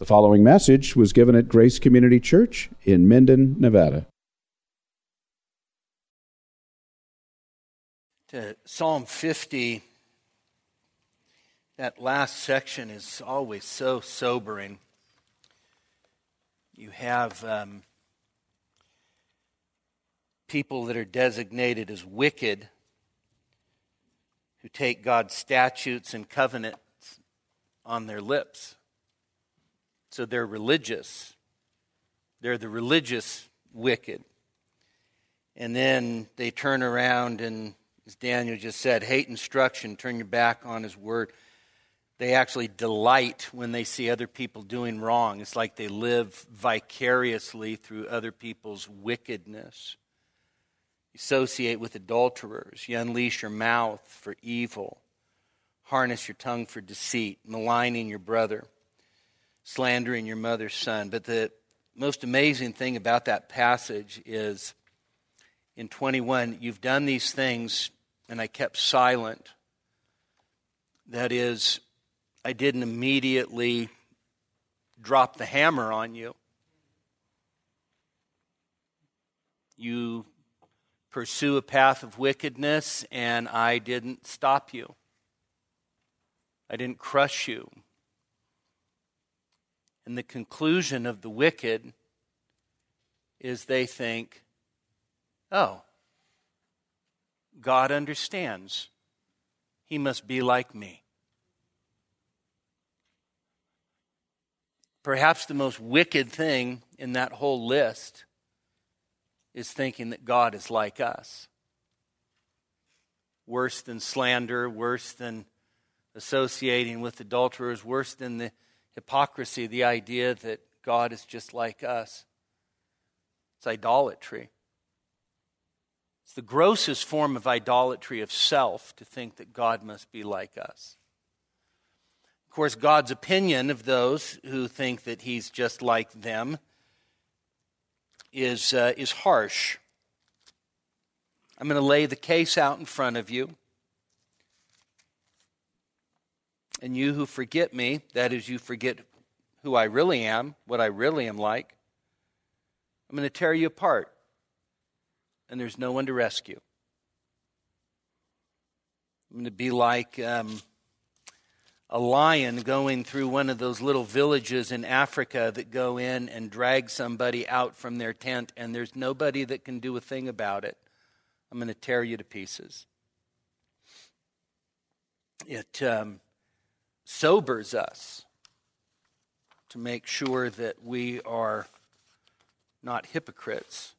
The following message was given at Grace Community Church in Minden, Nevada. To Psalm 50, that last section is always so sobering. You have um, people that are designated as wicked who take God's statutes and covenants on their lips. So they're religious. They're the religious wicked. And then they turn around and, as Daniel just said, hate instruction, turn your back on his word. They actually delight when they see other people doing wrong. It's like they live vicariously through other people's wickedness. You associate with adulterers. You unleash your mouth for evil. Harness your tongue for deceit, maligning your brother slandering your mother's son. But the most amazing thing about that passage is in 21, you've done these things, and I kept silent. That is, I didn't immediately drop the hammer on you. You pursue a path of wickedness, and I didn't stop you. I didn't crush you. And the conclusion of the wicked is they think, oh, God understands. He must be like me. Perhaps the most wicked thing in that whole list is thinking that God is like us. Worse than slander, worse than associating with adulterers, worse than the hypocrisy, the idea that God is just like us. It's idolatry. It's the grossest form of idolatry of self to think that God must be like us. Of course, God's opinion of those who think that He's just like them is, uh, is harsh. I'm going to lay the case out in front of you. And you who forget me, that is, you forget who I really am, what I really am like, I'm going to tear you apart. And there's no one to rescue. I'm going to be like um, a lion going through one of those little villages in Africa that go in and drag somebody out from their tent, and there's nobody that can do a thing about it. I'm going to tear you to pieces. It. Um, sobers us to make sure that we are not hypocrites,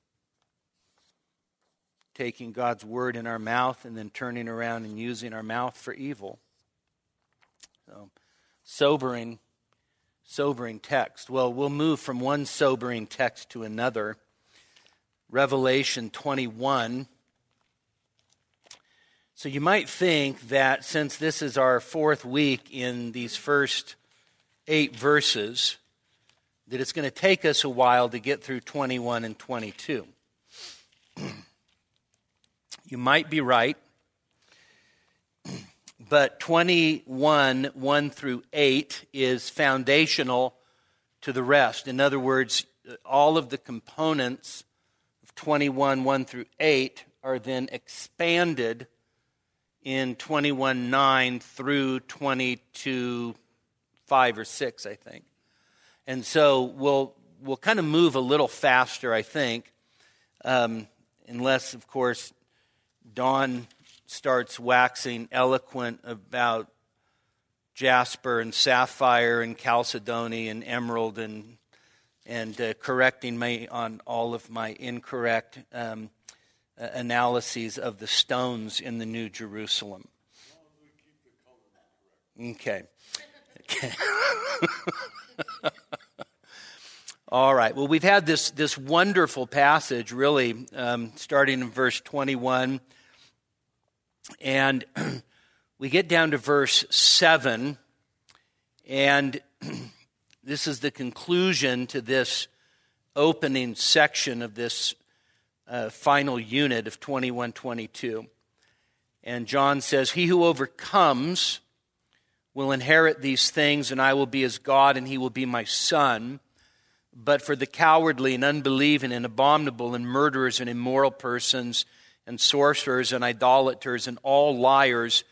taking God's word in our mouth and then turning around and using our mouth for evil. So, sobering, sobering text. Well, we'll move from one sobering text to another. Revelation 21 so you might think that since this is our fourth week in these first eight verses, that it's going to take us a while to get through 21 and 22. you might be right, but 21, 1 through 8, is foundational to the rest. In other words, all of the components of 21, 1 through 8 are then expanded in 21 9 through 22 5 or 6, I think. And so we'll, we'll kind of move a little faster, I think, um, unless, of course, Don starts waxing eloquent about jasper and sapphire and chalcedony and emerald and, and uh, correcting me on all of my incorrect. Um, analyses of the stones in the New Jerusalem. Okay. okay. All right. Well, we've had this, this wonderful passage, really, um, starting in verse 21. And we get down to verse 7. And this is the conclusion to this opening section of this uh, final unit of 2122. And John says, He who overcomes will inherit these things, and I will be his God, and he will be my son. But for the cowardly and unbelieving and abominable and murderers and immoral persons and sorcerers and idolaters and all liars,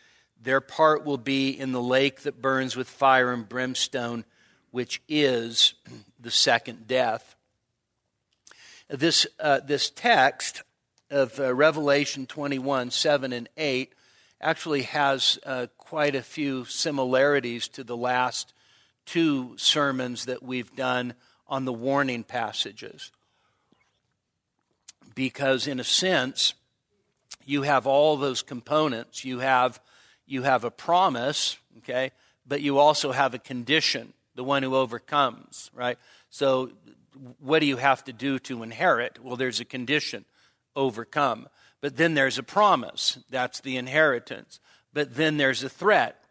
their part will be in the lake that burns with fire and brimstone, which is the second death. This, uh, this text of uh, Revelation 21 7 and 8 actually has uh, quite a few similarities to the last two sermons that we've done on the warning passages. Because, in a sense, you have all those components. You have, you have a promise, okay, but you also have a condition, the one who overcomes, right? So, what do you have to do to inherit? Well, there's a condition overcome. But then there's a promise. That's the inheritance. But then there's a threat.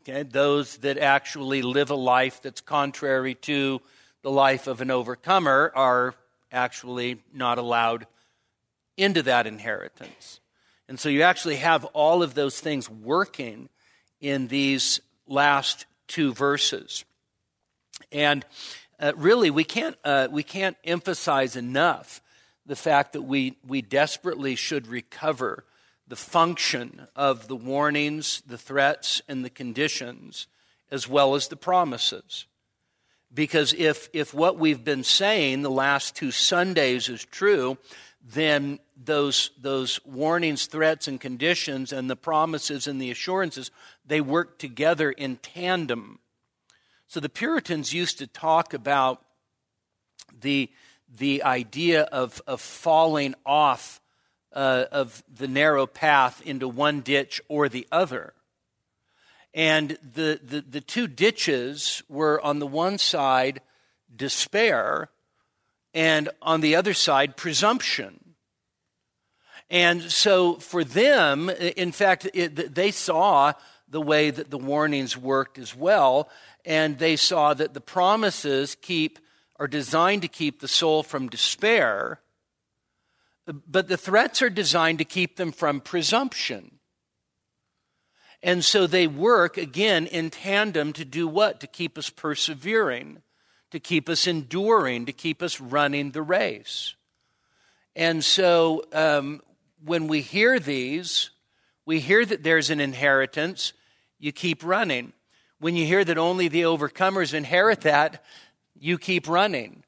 Okay? Those that actually live a life that's contrary to the life of an overcomer are actually not allowed into that inheritance. And so you actually have all of those things working in these last two verses. And uh, really, we can't, uh, we can't emphasize enough the fact that we, we desperately should recover the function of the warnings, the threats, and the conditions, as well as the promises. Because if, if what we've been saying the last two Sundays is true, then those, those warnings, threats, and conditions, and the promises and the assurances, they work together in tandem. So the Puritans used to talk about the, the idea of, of falling off uh, of the narrow path into one ditch or the other. And the, the, the two ditches were on the one side despair, and on the other side presumption. And so for them, in fact, it, they saw the way that the warnings worked as well, and they saw that the promises keep are designed to keep the soul from despair, but the threats are designed to keep them from presumption. And so they work, again, in tandem to do what? To keep us persevering, to keep us enduring, to keep us running the race. And so um, when we hear these, we hear that there's an inheritance, you keep running. When you hear that only the overcomers inherit that, you keep running.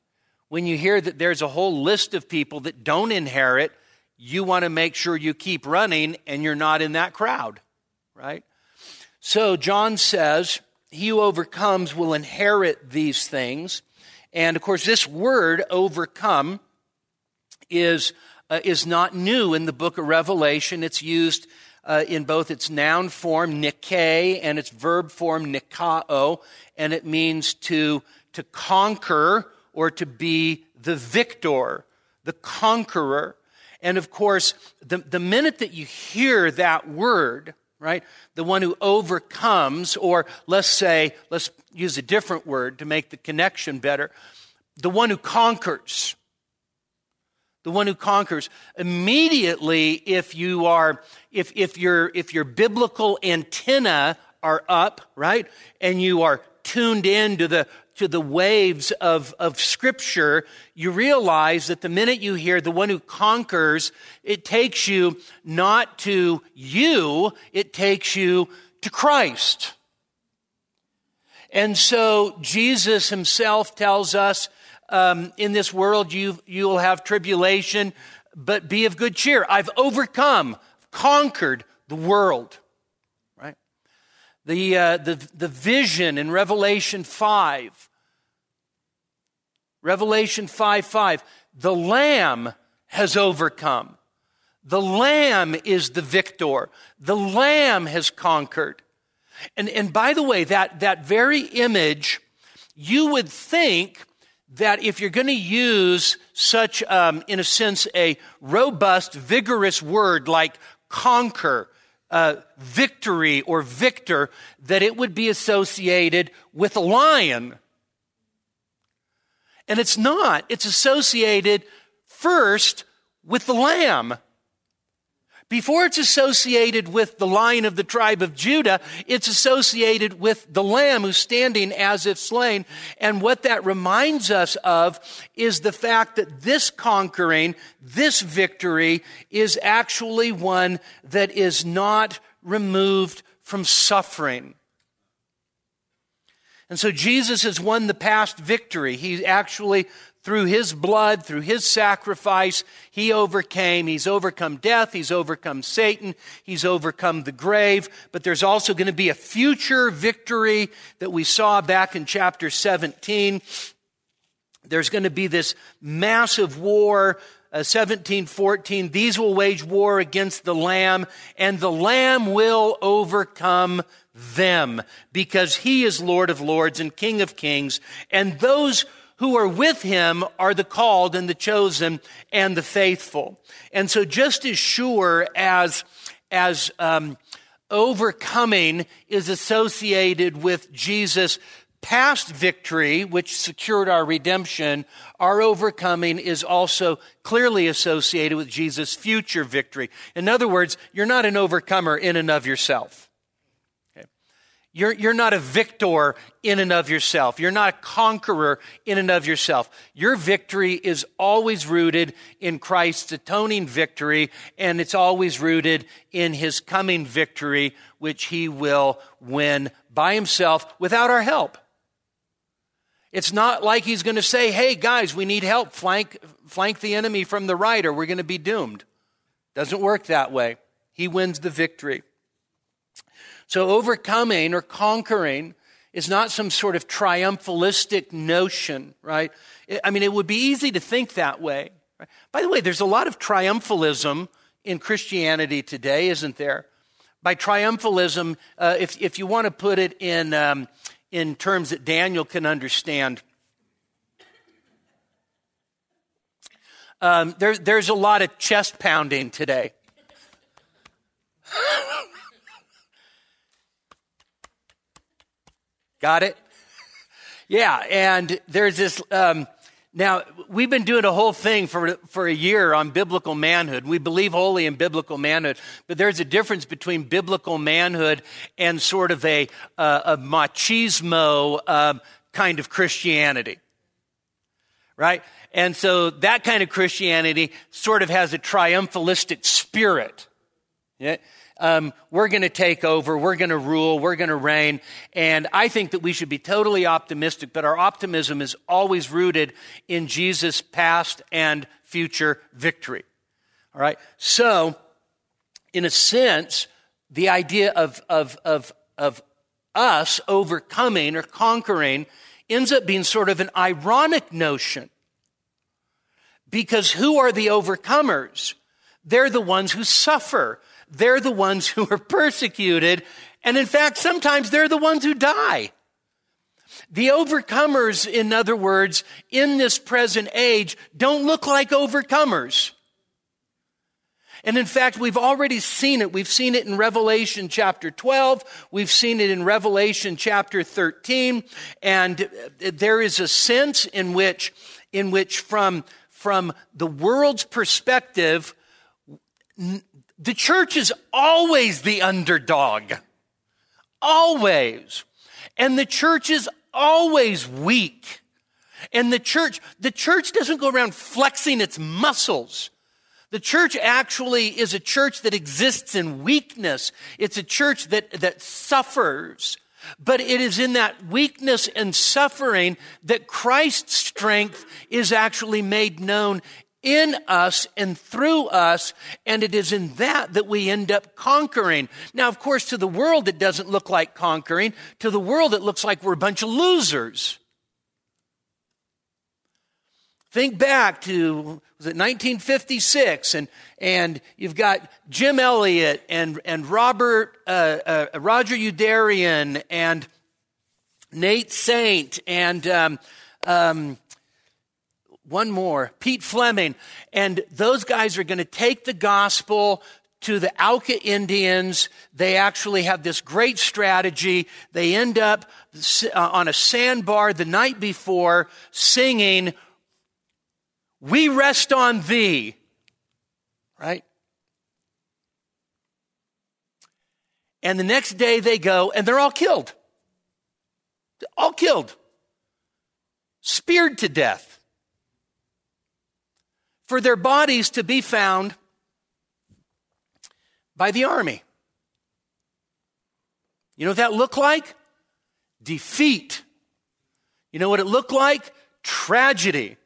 When you hear that there's a whole list of people that don't inherit, you want to make sure you keep running and you're not in that crowd, right? So John says, He who overcomes will inherit these things. And of course, this word overcome is, uh, is not new in the book of Revelation. It's used uh, in both its noun form, nike, and its verb form, nikao, and it means to to conquer or to be the victor, the conqueror. And of course, the, the minute that you hear that word, right, the one who overcomes, or let's say, let's use a different word to make the connection better, the one who conquers. The one who conquers. Immediately, if you are, if, if your, if your biblical antenna are up, right, and you are tuned in to the, to the waves of, of Scripture, you realize that the minute you hear the one who conquers, it takes you not to you, it takes you to Christ. And so Jesus himself tells us um, in this world you, you will have tribulation, but be of good cheer. I've overcome, conquered the world. Right? The, uh, the, the vision in Revelation 5 Revelation 5 5. The Lamb has overcome. The Lamb is the victor. The Lamb has conquered. And, and by the way, that, that very image, you would think that if you're going to use such, um, in a sense, a robust, vigorous word like conquer, uh, victory, or victor, that it would be associated with a lion and it's not. It's associated first with the lamb. Before it's associated with the lion of the tribe of Judah, it's associated with the lamb who's standing as if slain. And what that reminds us of is the fact that this conquering, this victory is actually one that is not removed from suffering. And so Jesus has won the past victory. He actually through his blood, through his sacrifice, he overcame. He's overcome death. He's overcome Satan. He's overcome the grave. But there's also going to be a future victory that we saw back in chapter 17. There's going to be this massive war uh, 17, 14, these will wage war against the Lamb, and the Lamb will overcome them, because he is Lord of lords and King of kings, and those who are with him are the called and the chosen and the faithful. And so just as sure as, as, um, overcoming is associated with Jesus' past victory, which secured our redemption, our overcoming is also clearly associated with Jesus' future victory. In other words, you're not an overcomer in and of yourself. You're, you're not a victor in and of yourself. You're not a conqueror in and of yourself. Your victory is always rooted in Christ's atoning victory, and it's always rooted in his coming victory, which he will win by himself without our help. It's not like he's going to say, hey, guys, we need help. Flank, flank the enemy from the right, or we're going to be doomed. Doesn't work that way. He wins the victory. So overcoming or conquering is not some sort of triumphalistic notion, right? I mean, it would be easy to think that way. Right? By the way, there's a lot of triumphalism in Christianity today, isn't there? By triumphalism, uh, if, if you want to put it in, um, in terms that Daniel can understand, um, there, there's a lot of chest pounding today. Got it? Yeah, and there's this. Um, now we've been doing a whole thing for for a year on biblical manhood. We believe wholly in biblical manhood, but there's a difference between biblical manhood and sort of a uh, a machismo um, kind of Christianity, right? And so that kind of Christianity sort of has a triumphalistic spirit. Yeah? Um, we're going to take over, we're going to rule, we're going to reign. And I think that we should be totally optimistic, but our optimism is always rooted in Jesus' past and future victory. All right? So, in a sense, the idea of, of, of, of us overcoming or conquering ends up being sort of an ironic notion. Because who are the overcomers? They're the ones who suffer. They're the ones who are persecuted. And in fact, sometimes they're the ones who die. The overcomers, in other words, in this present age, don't look like overcomers. And in fact, we've already seen it. We've seen it in Revelation chapter 12. We've seen it in Revelation chapter 13. And there is a sense in which, in which from, from the world's perspective, the church is always the underdog. Always. And the church is always weak. And the church, the church doesn't go around flexing its muscles. The church actually is a church that exists in weakness. It's a church that, that suffers. But it is in that weakness and suffering that Christ's strength is actually made known in us and through us, and it is in that that we end up conquering. Now, of course, to the world, it doesn't look like conquering. To the world, it looks like we're a bunch of losers. Think back to was it 1956, and and you've got Jim Elliot and and Robert uh, uh, Roger Youderian and Nate Saint and um, um, one more, Pete Fleming. And those guys are going to take the gospel to the Auca Indians. They actually have this great strategy. They end up uh, on a sandbar the night before singing, We rest on thee. Right? And the next day they go and they're all killed. All killed. Speared to death. For their bodies to be found by the army. You know what that looked like? Defeat. You know what it looked like? Tragedy.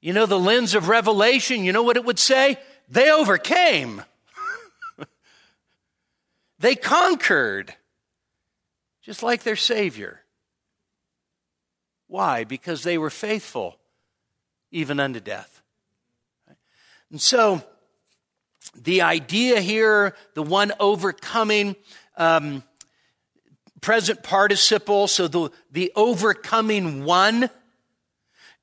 You know the lens of Revelation, you know what it would say? They overcame. they conquered, just like their Savior. Why? Because they were faithful even unto death. And so, the idea here, the one overcoming, um, present participle, so the, the overcoming one.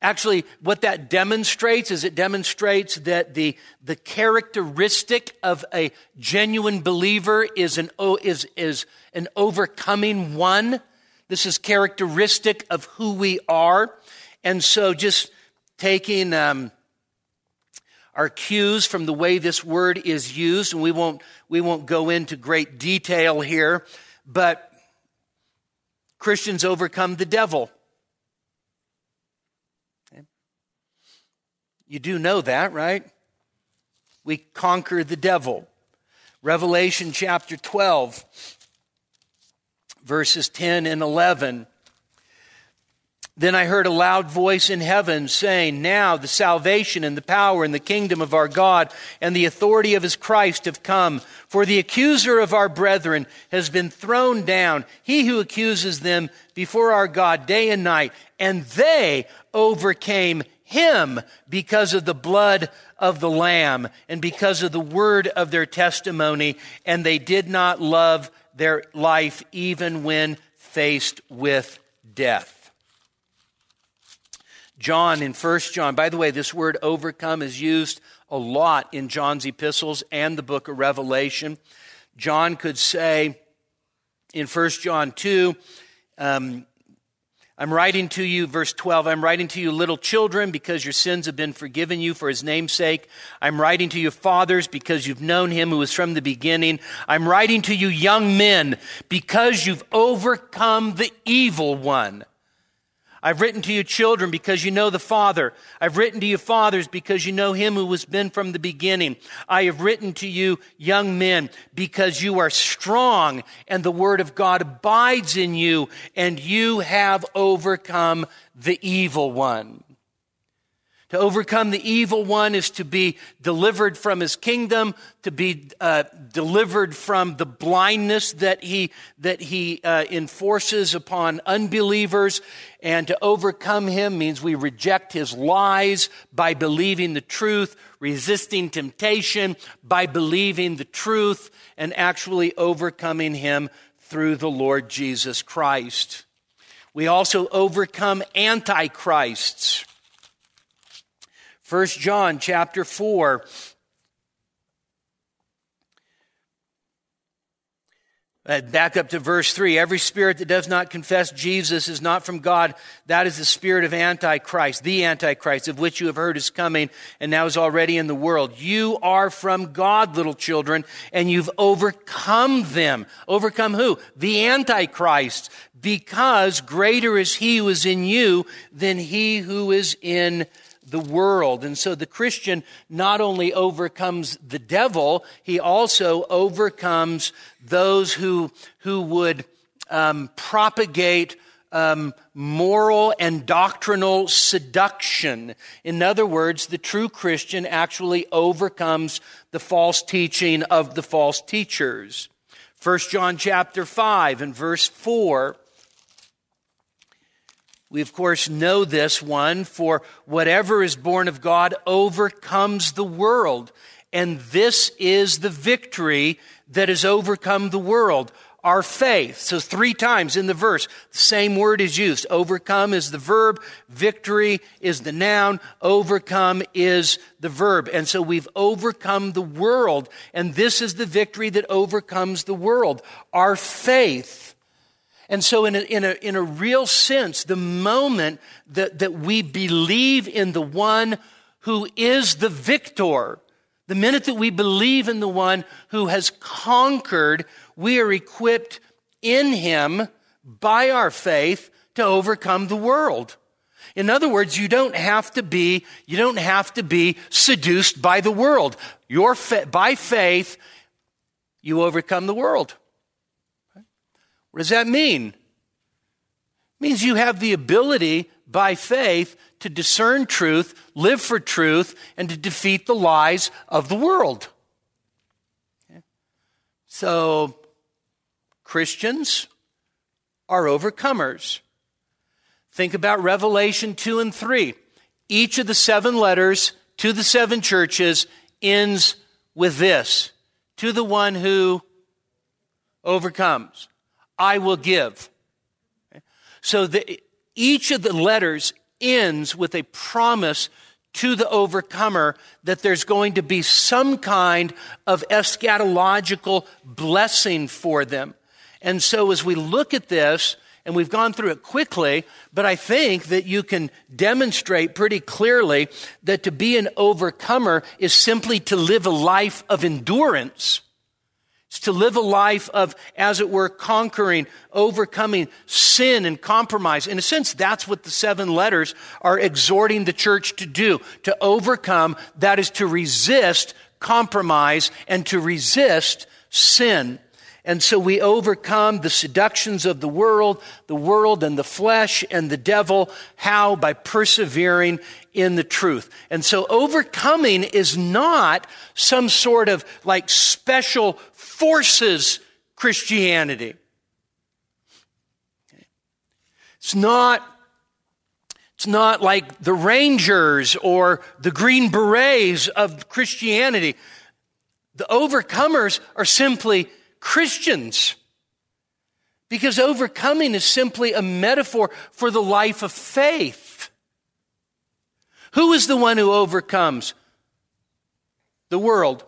Actually, what that demonstrates is it demonstrates that the, the characteristic of a genuine believer is an, is, is an overcoming one. This is characteristic of who we are. And so just taking, um, our cues from the way this word is used, and we won't, we won't go into great detail here, but Christians overcome the devil. Okay. You do know that, right? We conquer the devil. Revelation chapter 12, verses 10 and 11 then I heard a loud voice in heaven saying, Now the salvation and the power and the kingdom of our God and the authority of his Christ have come. For the accuser of our brethren has been thrown down, he who accuses them before our God day and night. And they overcame him because of the blood of the Lamb and because of the word of their testimony. And they did not love their life even when faced with death. John in 1 John, by the way, this word overcome is used a lot in John's epistles and the book of Revelation. John could say in 1 John 2, um, I'm writing to you, verse 12, I'm writing to you, little children, because your sins have been forgiven you for his name's sake. I'm writing to you, fathers, because you've known him who was from the beginning. I'm writing to you, young men, because you've overcome the evil one. I've written to you, children, because you know the Father. I've written to you, fathers, because you know him who has been from the beginning. I have written to you, young men, because you are strong and the word of God abides in you and you have overcome the evil one. To overcome the evil one is to be delivered from his kingdom, to be uh, delivered from the blindness that he, that he uh, enforces upon unbelievers. And to overcome him means we reject his lies by believing the truth, resisting temptation by believing the truth, and actually overcoming him through the Lord Jesus Christ. We also overcome antichrists. 1 John chapter 4. Uh, back up to verse 3. Every spirit that does not confess Jesus is not from God. That is the spirit of Antichrist, the Antichrist, of which you have heard is coming and now is already in the world. You are from God, little children, and you've overcome them. Overcome who? The Antichrist, because greater is he who is in you than he who is in the world. And so the Christian not only overcomes the devil, he also overcomes those who, who would um, propagate um, moral and doctrinal seduction. In other words, the true Christian actually overcomes the false teaching of the false teachers. 1 John chapter 5 and verse 4 we, of course, know this one for whatever is born of God overcomes the world. And this is the victory that has overcome the world our faith. So, three times in the verse, the same word is used. Overcome is the verb, victory is the noun, overcome is the verb. And so, we've overcome the world, and this is the victory that overcomes the world our faith. And so, in a, in a, in a real sense, the moment that, that we believe in the one who is the victor, The minute that we believe in the one who has conquered, we are equipped in him by our faith to overcome the world. In other words, you don't have to be, you don't have to be seduced by the world. Your fa- by faith, you overcome the world. What does that mean? It means you have the ability by faith to discern truth, live for truth, and to defeat the lies of the world. Okay. So, Christians are overcomers. Think about Revelation 2 and 3. Each of the seven letters to the seven churches ends with this to the one who overcomes, I will give. So the, each of the letters ends with a promise to the overcomer that there's going to be some kind of eschatological blessing for them. And so as we look at this, and we've gone through it quickly, but I think that you can demonstrate pretty clearly that to be an overcomer is simply to live a life of endurance. It's to live a life of, as it were, conquering, overcoming sin and compromise. In a sense, that's what the seven letters are exhorting the church to do. To overcome, that is to resist compromise and to resist sin. And so we overcome the seductions of the world, the world and the flesh and the devil. How? By persevering in the truth. And so overcoming is not some sort of like special forces Christianity. It's not it's not like the Rangers or the Green Berets of Christianity. The overcomers are simply Christians. Because overcoming is simply a metaphor for the life of faith. Who is the one who overcomes? The world.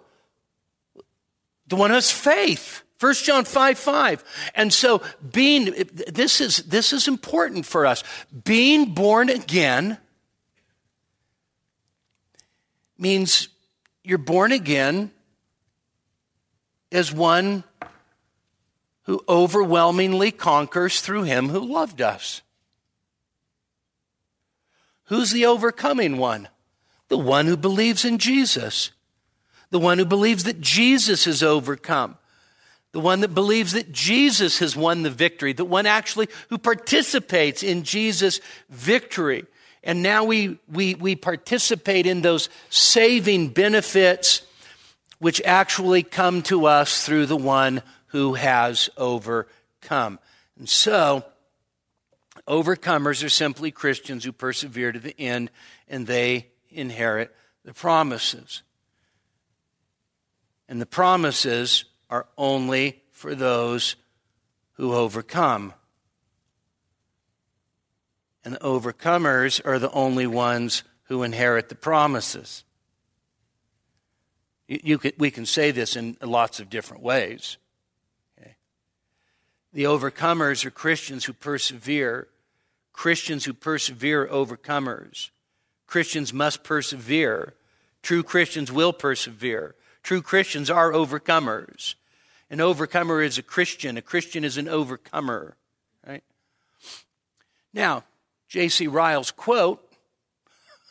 The one who has faith. 1 John 5 5. And so being, this is, this is important for us. Being born again means you're born again as one who overwhelmingly conquers through him who loved us. Who's the overcoming one? The one who believes in Jesus. The one who believes that Jesus has overcome. The one that believes that Jesus has won the victory. The one actually who participates in Jesus' victory. And now we, we, we participate in those saving benefits which actually come to us through the one who has overcome. And so, overcomers are simply Christians who persevere to the end and they inherit the promises. And the promises are only for those who overcome. And the overcomers are the only ones who inherit the promises. You, you we can say this in lots of different ways. The overcomers are Christians who persevere. Christians who persevere overcomers. Christians must persevere. True Christians will persevere. True Christians are overcomers. An overcomer is a Christian. A Christian is an overcomer. Right? Now, J.C. Ryle's quote,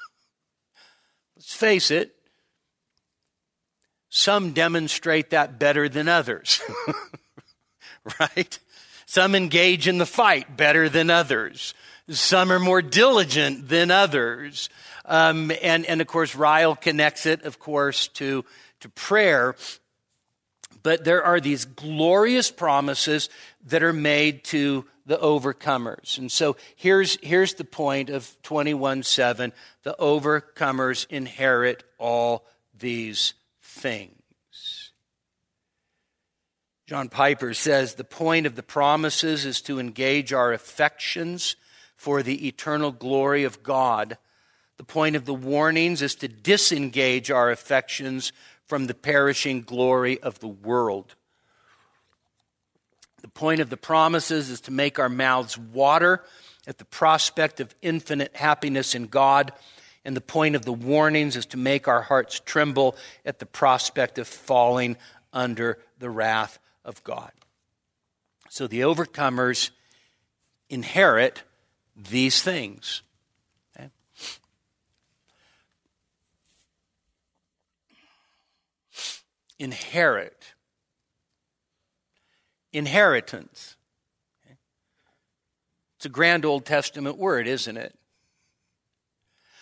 let's face it, some demonstrate that better than others. right? Some engage in the fight better than others. Some are more diligent than others. Um, and, and of course, Ryle connects it, of course, to, to prayer. But there are these glorious promises that are made to the overcomers. And so here's, here's the point of 21 7 the overcomers inherit all these things. John Piper says the point of the promises is to engage our affections for the eternal glory of God. The point of the warnings is to disengage our affections from the perishing glory of the world. The point of the promises is to make our mouths water at the prospect of infinite happiness in God And the point of the warnings is to make our hearts tremble at the prospect of falling under the wrath of God. So the overcomers inherit these things. Okay? Inherit. Inheritance. It's a grand Old Testament word, isn't it?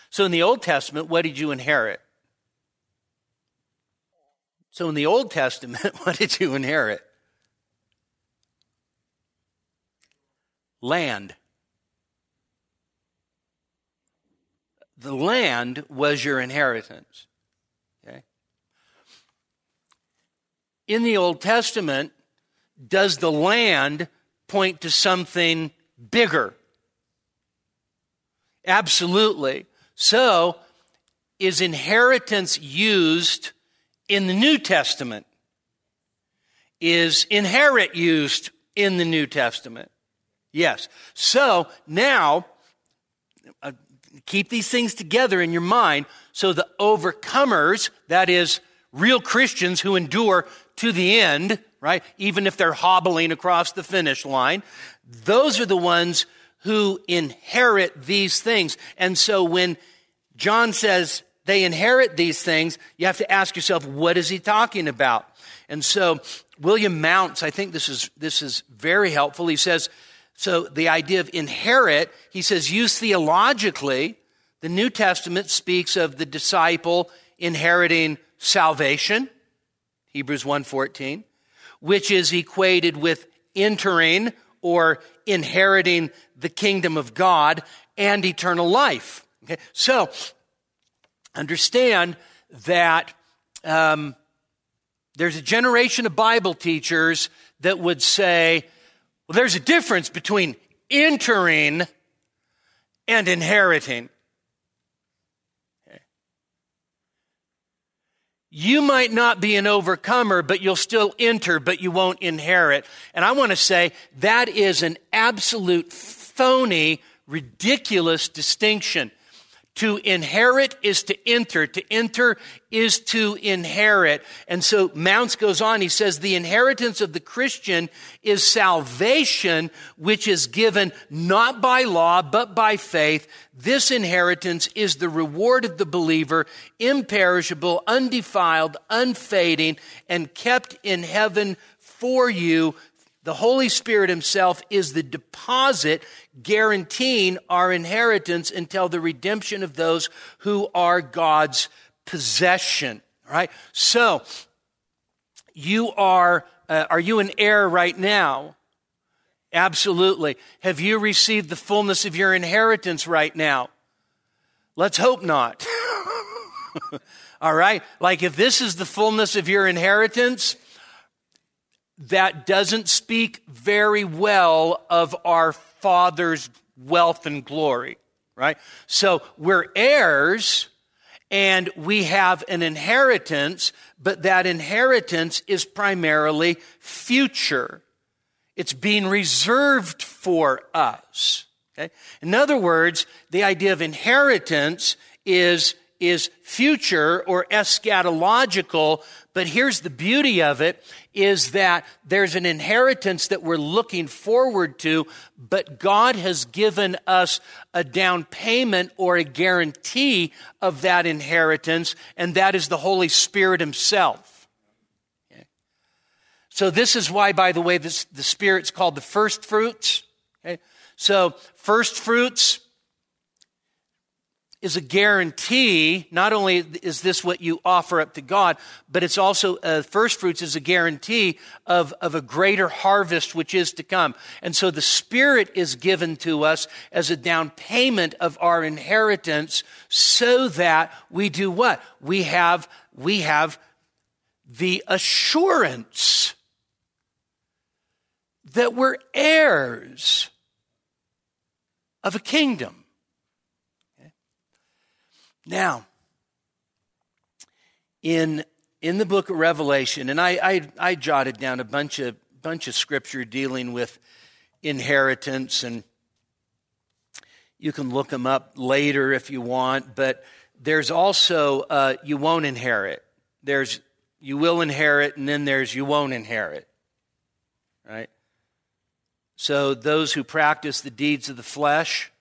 So in the Old Testament, what did you inherit? So in the Old Testament, what did you inherit? Land. The land was your inheritance. Okay? In the Old Testament, does the land point to something bigger? Absolutely. So, is inheritance used in the New Testament? Is inherit used in the New Testament? Yes. So now, uh, keep these things together in your mind. So the overcomers, that is, real Christians who endure to the end, right? Even if they're hobbling across the finish line, those are the ones who inherit these things. And so when John says they inherit these things, you have to ask yourself, what is he talking about? And so William Mounce, I think this is, this is very helpful. He says, so the idea of inherit, he says, used theologically, the New Testament speaks of the disciple inheriting salvation, Hebrews 1:14, which is equated with entering or inheriting the kingdom of God and eternal life. Okay? So, understand that um, there's a generation of Bible teachers that would say, well, there's a difference between entering and inheriting. You might not be an overcomer, but you'll still enter, but you won't inherit. And I want to say that is an absolute phony, ridiculous distinction. To inherit is to enter. To enter is to inherit. And so Mounce goes on. He says the inheritance of the Christian is salvation, which is given not by law, but by faith. This inheritance is the reward of the believer, imperishable, undefiled, unfading, and kept in heaven for you the Holy Spirit Himself is the deposit guaranteeing our inheritance until the redemption of those who are God's possession. Right? So, you are, uh, are you an heir right now? Absolutely. Have you received the fullness of your inheritance right now? Let's hope not. All right? Like if this is the fullness of your inheritance, that doesn't speak very well of our Father's wealth and glory, right? So we're heirs and we have an inheritance, but that inheritance is primarily future. It's being reserved for us. Okay? In other words, the idea of inheritance is, is future or eschatological, but here's the beauty of it is that there's an inheritance that we're looking forward to, but God has given us a down payment or a guarantee of that inheritance, and that is the Holy Spirit Himself. Okay. So this is why, by the way, this, the Spirit's called the first fruits. Okay. So first fruits, is a guarantee. Not only is this what you offer up to God, but it's also, uh, first fruits is a guarantee of, of a greater harvest which is to come. And so the Spirit is given to us as a down payment of our inheritance so that we do what? We have, we have the assurance that we're heirs of a kingdom. Now, in in the book of Revelation, and I, I, I jotted down a bunch of bunch of scripture dealing with inheritance, and You can look them up later if you want, but there's also uh, you won't inherit. There's you will inherit, and then there's you won't inherit. Right? So those who practice the deeds of the flesh,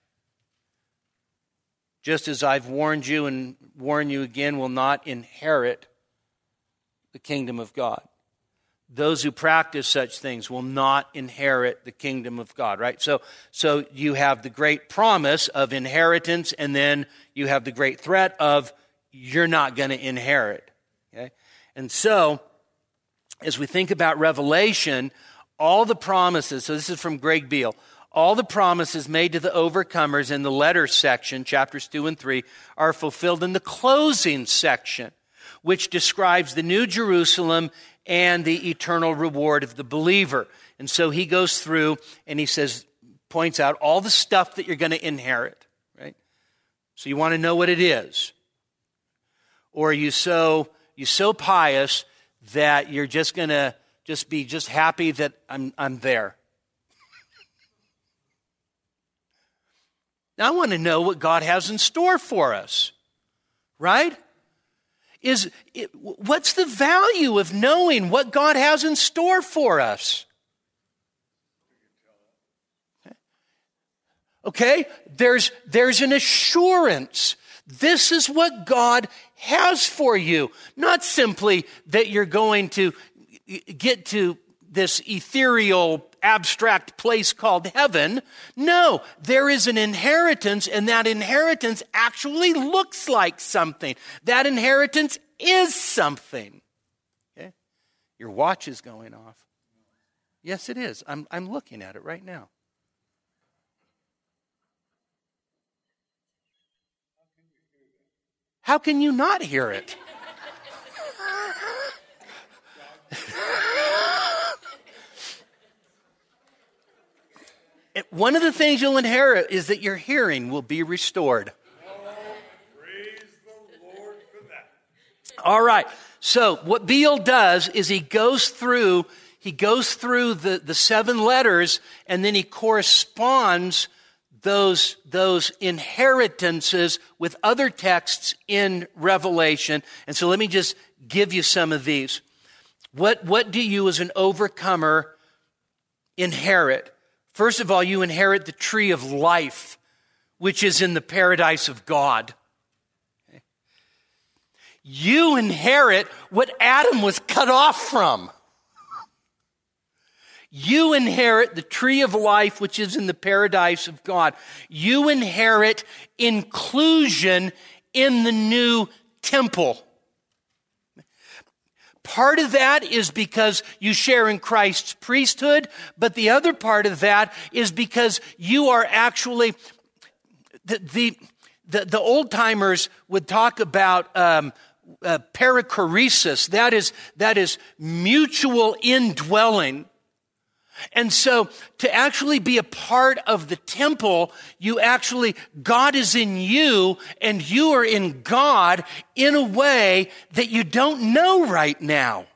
just as I've warned you and warn you again, will not inherit the kingdom of God. Those who practice such things will not inherit the kingdom of God, right? So, so you have the great promise of inheritance, and then you have the great threat of you're not going to inherit. Okay? And so, as we think about Revelation, all the promises, so this is from Greg Beale, all the promises made to the overcomers in the letter section, chapters 2 and 3, are fulfilled in the closing section, which describes the New Jerusalem and the eternal reward of the believer. And so he goes through and he says, points out all the stuff that you're going to inherit, right? So you want to know what it is. Or you so you so pious that you're just going to just be just happy that I'm I'm there. Now I want to know what God has in store for us. Right? is it, what's the value of knowing what God has in store for us? Okay? There's, there's an assurance. This is what God has for you. Not simply that you're going to get to this ethereal, abstract place called heaven. No, there is an inheritance, and that inheritance actually looks like something. That inheritance is something. Okay? Your watch is going off. Yes, it is. I'm, I'm looking at it right now. How can you not hear it? One of the things you'll inherit is that your hearing will be restored. All right. So what Beale does is he goes through he goes through the, the seven letters and then he corresponds those, those inheritances with other texts in Revelation. And so let me just give you some of these. What, what do you as an overcomer inherit? First of all, you inherit the tree of life, which is in the paradise of God. You inherit what Adam was cut off from. You inherit the tree of life, which is in the paradise of God. You inherit inclusion in the new temple. Part of that is because you share in Christ's priesthood, but the other part of that is because you are actually the the the, the old timers would talk about um, uh, perichoresis. That is that is mutual indwelling. And so to actually be a part of the temple, you actually, God is in you and you are in God in a way that you don't know right now.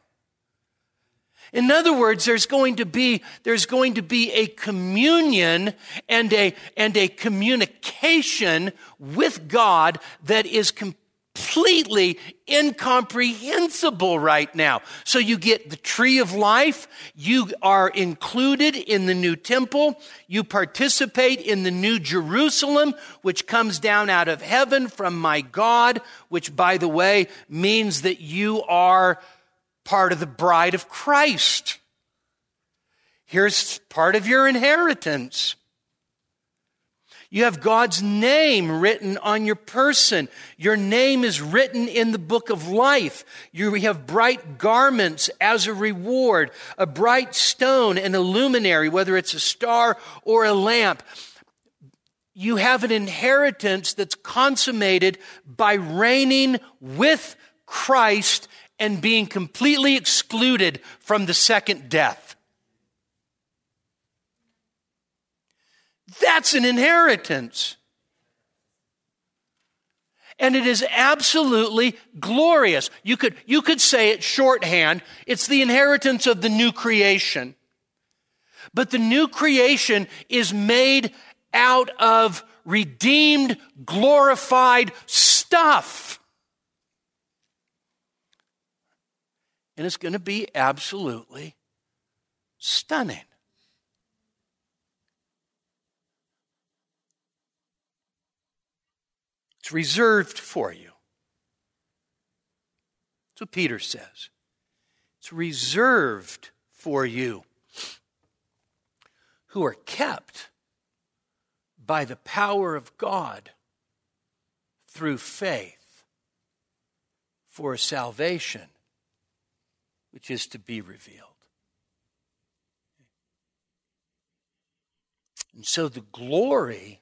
In other words, there's going to be, there's going to be a communion and a, and a communication with God that is completely completely incomprehensible right now. So you get the tree of life. You are included in the new temple. You participate in the new Jerusalem, which comes down out of heaven from my God, which by the way means that you are part of the bride of Christ. Here's part of your inheritance. You have God's name written on your person. Your name is written in the book of life. You have bright garments as a reward, a bright stone and a luminary, whether it's a star or a lamp. You have an inheritance that's consummated by reigning with Christ and being completely excluded from the second death. That's an inheritance. And it is absolutely glorious. You could, you could say it shorthand. It's the inheritance of the new creation. But the new creation is made out of redeemed, glorified stuff. And it's going to be absolutely stunning. Reserved for you. That's what Peter says. It's reserved for you who are kept by the power of God through faith for salvation which is to be revealed. And so the glory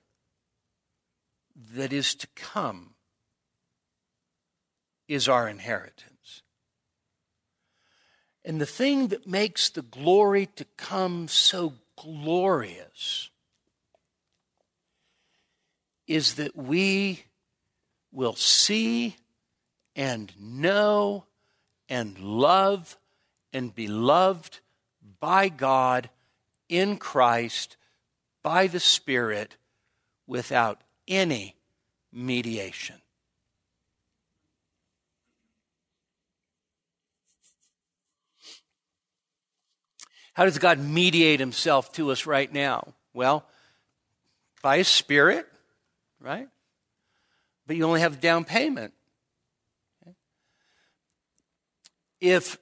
that is to come is our inheritance. And the thing that makes the glory to come so glorious is that we will see and know and love and be loved by God in Christ by the Spirit without any mediation. How does God mediate himself to us right now? Well, by his Spirit, right? But you only have down payment. If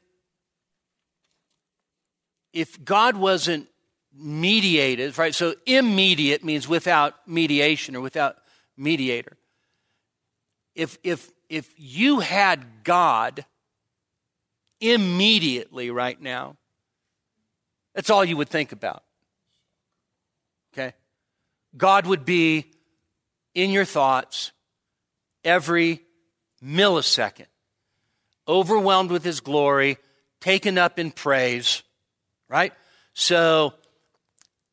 if God wasn't mediated, right? So immediate means without mediation or without mediator. If if if you had God immediately right now, that's all you would think about. Okay? God would be in your thoughts every millisecond, overwhelmed with his glory, taken up in praise right? So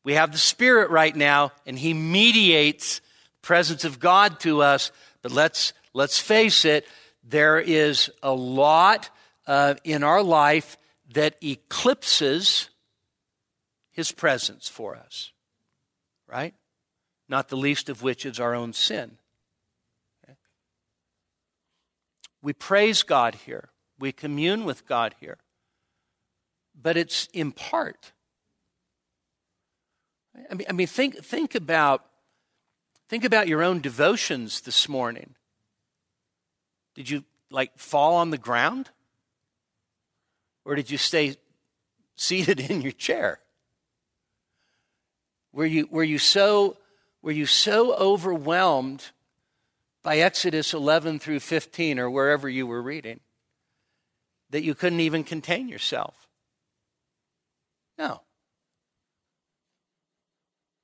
we have the Spirit right now, and He mediates presence of God to us. But let's let's face it, there is a lot uh, in our life that eclipses His presence for us, right? Not the least of which is our own sin. Okay? We praise God here. We commune with God here but it's in part. I mean, I mean think, think, about, think about your own devotions this morning. Did you like fall on the ground? Or did you stay seated in your chair? Were you, were you, so, were you so overwhelmed by Exodus 11 through 15 or wherever you were reading that you couldn't even contain yourself? No.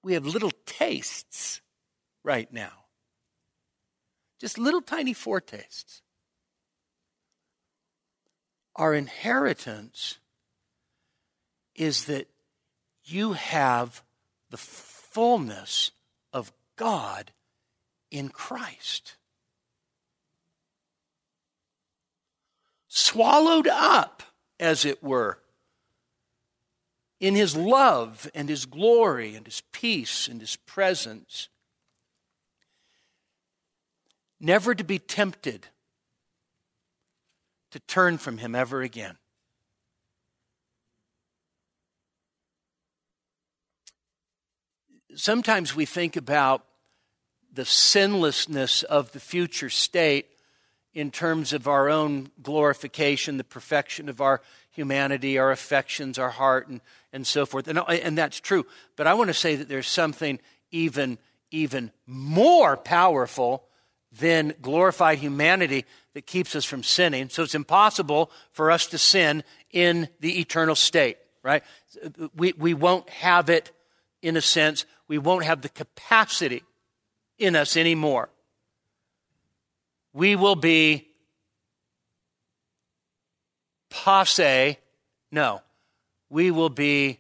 We have little tastes right now. Just little tiny foretastes. Our inheritance is that you have the fullness of God in Christ. Swallowed up, as it were, in his love and his glory and his peace and his presence. Never to be tempted to turn from him ever again. Sometimes we think about the sinlessness of the future state in terms of our own glorification, the perfection of our humanity, our affections, our heart, and, and so forth. And, and that's true. But I want to say that there's something even, even more powerful than glorified humanity that keeps us from sinning. So it's impossible for us to sin in the eternal state, right? We, we won't have it in a sense, we won't have the capacity in us anymore. We will be passe. No, we will be,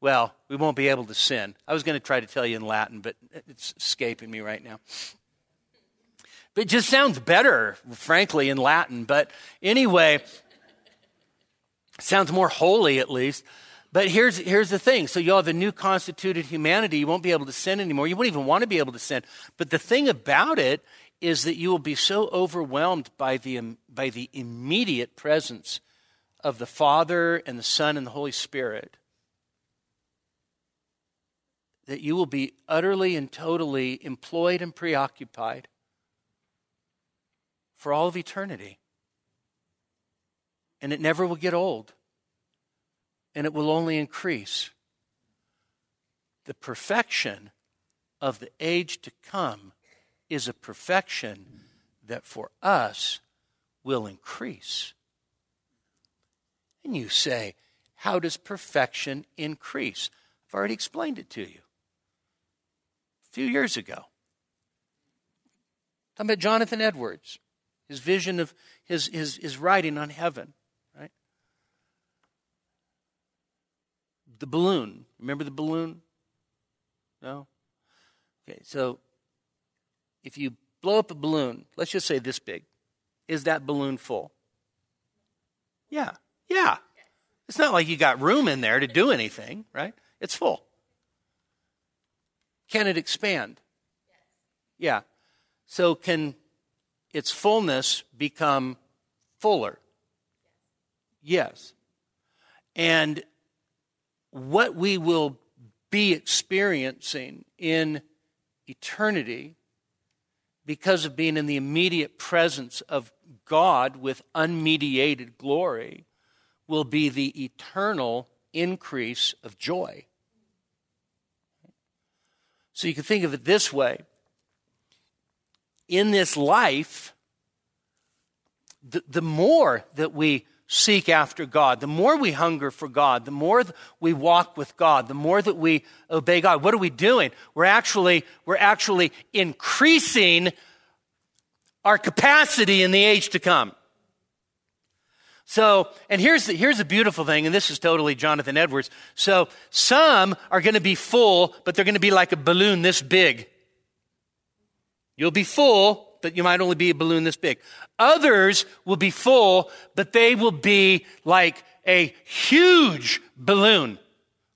well, we won't be able to sin. I was going to try to tell you in Latin, but it's escaping me right now. It just sounds better, frankly, in Latin. But anyway, sounds more holy at least. But here's, here's the thing. So you'll have a new constituted humanity. You won't be able to sin anymore. You won't even want to be able to sin. But the thing about it is that you will be so overwhelmed by the, by the immediate presence of the Father and the Son and the Holy Spirit that you will be utterly and totally employed and preoccupied for all of eternity. And it never will get old, and it will only increase. The perfection of the age to come is a perfection that for us will increase. And you say, How does perfection increase? I've already explained it to you a few years ago. Talking about Jonathan Edwards, his vision of his, his, his writing on heaven, right? The balloon. Remember the balloon? No? Okay, so if you blow up a balloon, let's just say this big, is that balloon full? Yeah, yeah. It's not like you got room in there to do anything, right? It's full. Can it expand? Yeah. So can its fullness become fuller? Yes. And what we will be experiencing in eternity because of being in the immediate presence of God with unmediated glory will be the eternal increase of joy. So you can think of it this way in this life, the, the more that we seek after God, the more we hunger for God, the more we walk with God, the more that we obey God, what are we doing? We're actually, we're actually increasing our capacity in the age to come. So, and here's the, here's the beautiful thing, and this is totally Jonathan Edwards. So, some are going to be full, but they're going to be like a balloon this big. You'll be full, but you might only be a balloon this big. Others will be full, but they will be like a huge balloon.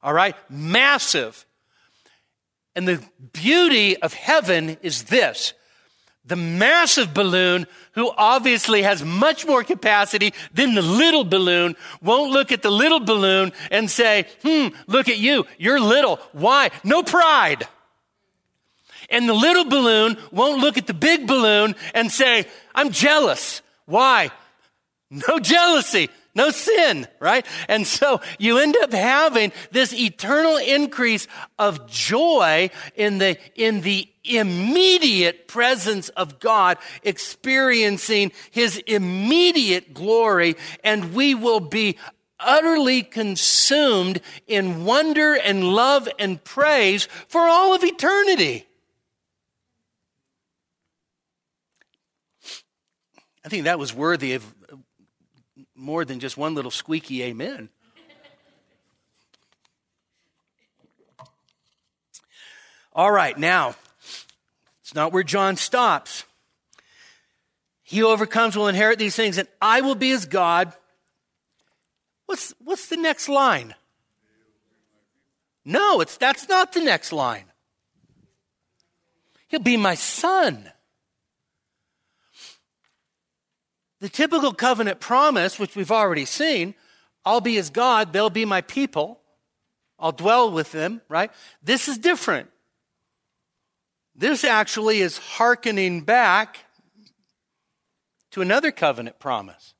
All right? Massive. And the beauty of heaven is this the massive balloon, who obviously has much more capacity than the little balloon, won't look at the little balloon and say, hmm, look at you. You're little. Why? No pride. And the little balloon won't look at the big balloon and say, I'm jealous. Why? No jealousy no sin, right? And so you end up having this eternal increase of joy in the, in the immediate presence of God, experiencing his immediate glory, and we will be utterly consumed in wonder and love and praise for all of eternity. I think that was worthy of more than just one little squeaky amen. All right, now, it's not where John stops. He who overcomes will inherit these things, and I will be his God. What's, what's the next line? No, it's, that's not the next line. He'll be my son. The typical covenant promise, which we've already seen, I'll be his God, they'll be my people, I'll dwell with them, right? This is different. This actually is hearkening back to another covenant promise.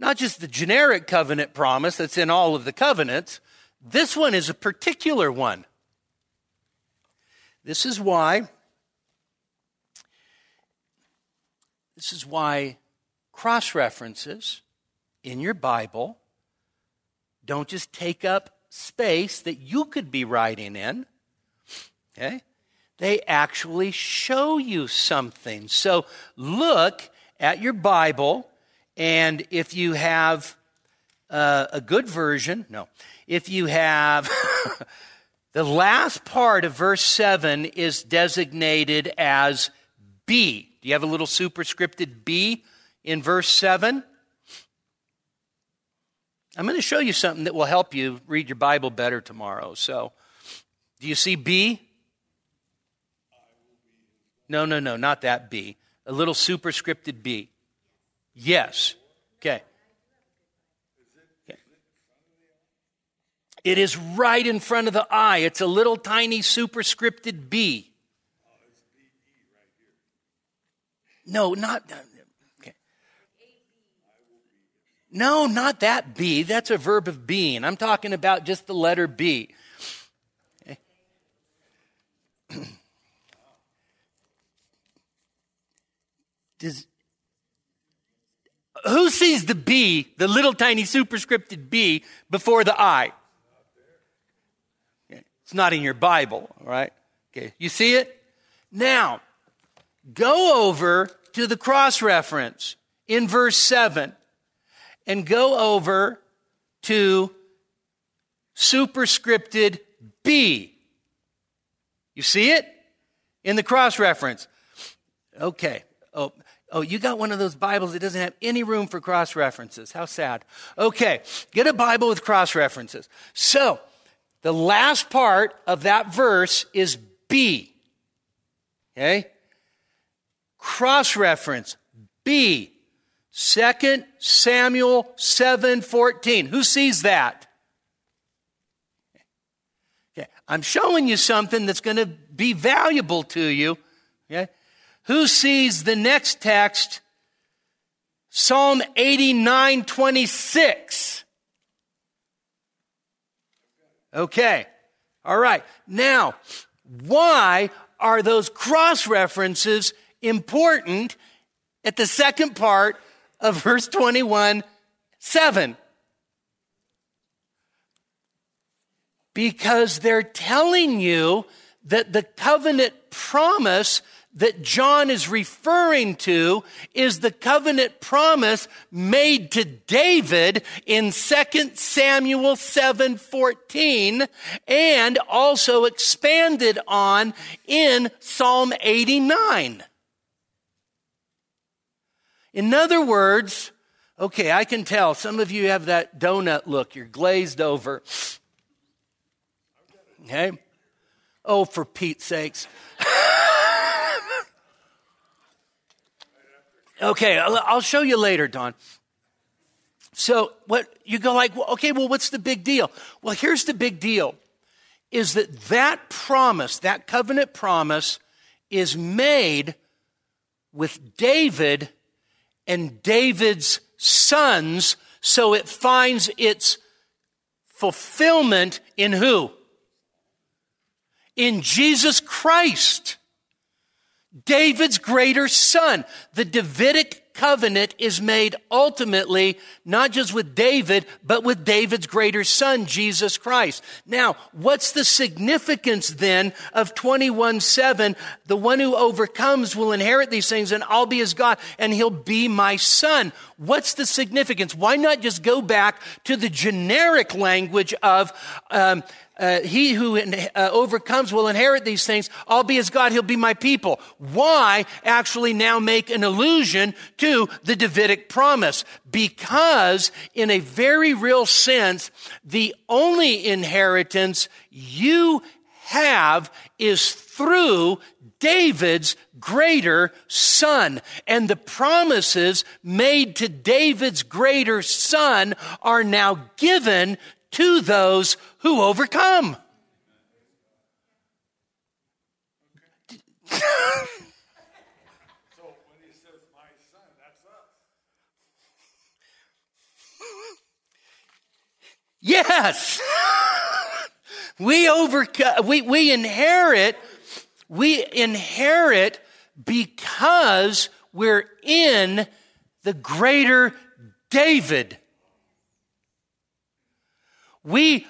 Not just the generic covenant promise that's in all of the covenants, this one is a particular one. This is why This is why cross references in your Bible don't just take up space that you could be writing in. Okay? They actually show you something. So look at your Bible, and if you have uh, a good version, no, if you have the last part of verse 7 is designated as B. Do you have a little superscripted B in verse 7? I'm going to show you something that will help you read your Bible better tomorrow. So, do you see B? No, no, no, not that B. A little superscripted B. Yes. Okay. It is right in front of the I. It's a little tiny superscripted B. No, not. Uh, okay. No, not that be. That's a verb of being. I'm talking about just the letter B. Does, who sees the B, the little tiny superscripted B, before the I? It's not in your Bible, right? Okay, you see it? Now, go over to the cross reference in verse 7 and go over to superscripted B. You see it? In the cross reference. Okay. Oh, oh, you got one of those Bibles that doesn't have any room for cross references. How sad. Okay. Get a Bible with cross references. So, the last part of that verse is B. Okay? Cross reference B. 2 Samuel 7:14. Who sees that? Okay. I'm showing you something that's going to be valuable to you. Okay? Who sees the next text? Psalm 89:26. Okay. All right. Now, why are those cross references important at the second part of verse 21 7? Because they're telling you that the covenant promise that John is referring to is the covenant promise made to David in 2 Samuel 7:14 and also expanded on in Psalm 89. In other words, okay, I can tell some of you have that donut look, you're glazed over. Okay? Oh, for Pete's sakes. Okay, I'll show you later, Don. So what you go like, well, okay, well, what's the big deal? Well, here's the big deal is that that promise, that covenant promise is made with David and David's sons, so it finds its fulfillment in who? In Jesus Christ. David's greater son. The Davidic covenant is made ultimately not just with David, but with David's greater son, Jesus Christ. Now, what's the significance then of 21 7? The one who overcomes will inherit these things and I'll be his God and he'll be my son. What's the significance? Why not just go back to the generic language of, um, uh, he who uh, overcomes will inherit these things. I'll be his God. He'll be my people. Why actually now make an allusion to the Davidic promise? Because in a very real sense, the only inheritance you have is through David's greater son. And the promises made to David's greater son are now given to those who overcome. Yes. we overcome, we, we inherit, we inherit because we're in the greater David. We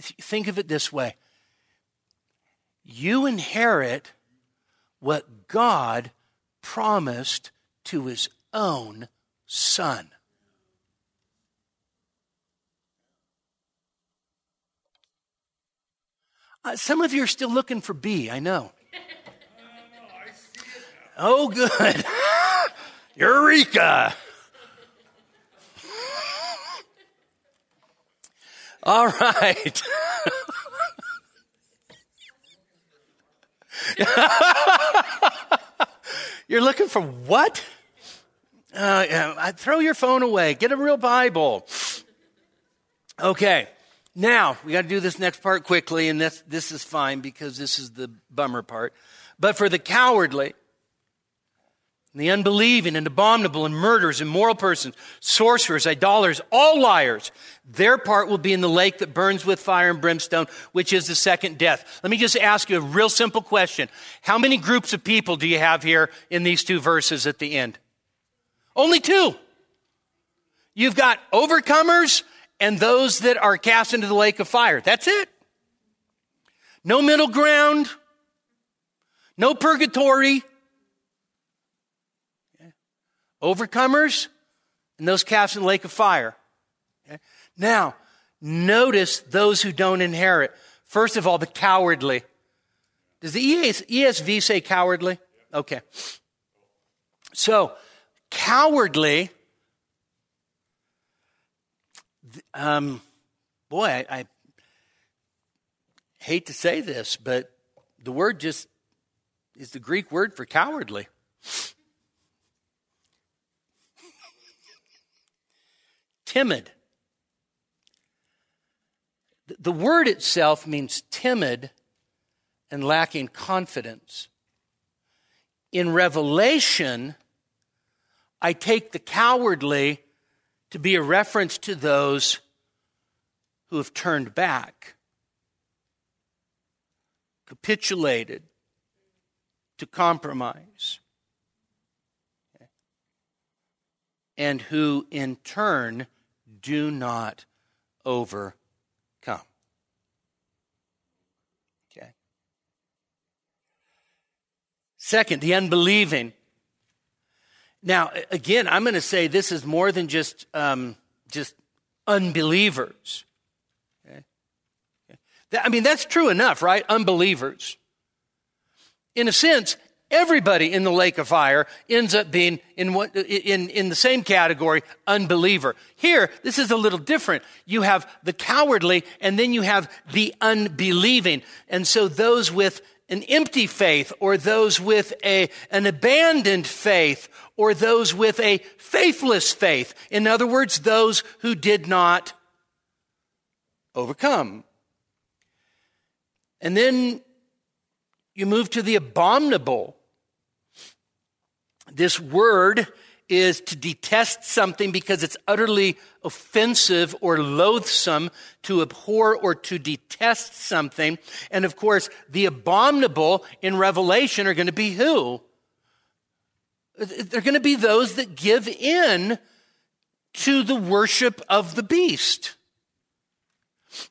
think of it this way you inherit what God promised to his own son. Uh, some of you are still looking for B, I know. oh, good. Eureka. All right. You're looking for what? Uh, throw your phone away. Get a real Bible. Okay. Now, we got to do this next part quickly, and this, this is fine because this is the bummer part. But for the cowardly, and the unbelieving and abominable and murderers, immoral persons, sorcerers, idolaters, all liars, their part will be in the lake that burns with fire and brimstone, which is the second death. Let me just ask you a real simple question. How many groups of people do you have here in these two verses at the end? Only two. You've got overcomers and those that are cast into the lake of fire. That's it. No middle ground, no purgatory. Overcomers and those cast in the lake of fire. Okay? Now, notice those who don't inherit. First of all, the cowardly. Does the ESV say cowardly? Okay. So, cowardly Um, boy, I, I hate to say this, but the word just is the Greek word for cowardly. Timid. The word itself means timid and lacking confidence. In Revelation, I take the cowardly to be a reference to those who have turned back, capitulated to compromise, and who in turn do not overcome. Okay. Second, the unbelieving now, again, I'm going to say this is more than just um, just unbelievers. Okay? I mean, that's true enough, right? Unbelievers. In a sense, everybody in the lake of fire ends up being in in, in the same category unbeliever here this is a little different you have the cowardly and then you have the unbelieving and so those with an empty faith or those with a, an abandoned faith or those with a faithless faith. In other words, those who did not overcome. And then you move to the abominable. This word is to detest something because it's utterly offensive or loathsome, to abhor or to detest something. And of course, the abominable in Revelation are going to be who? They're going to be those that give in to the worship of the beast.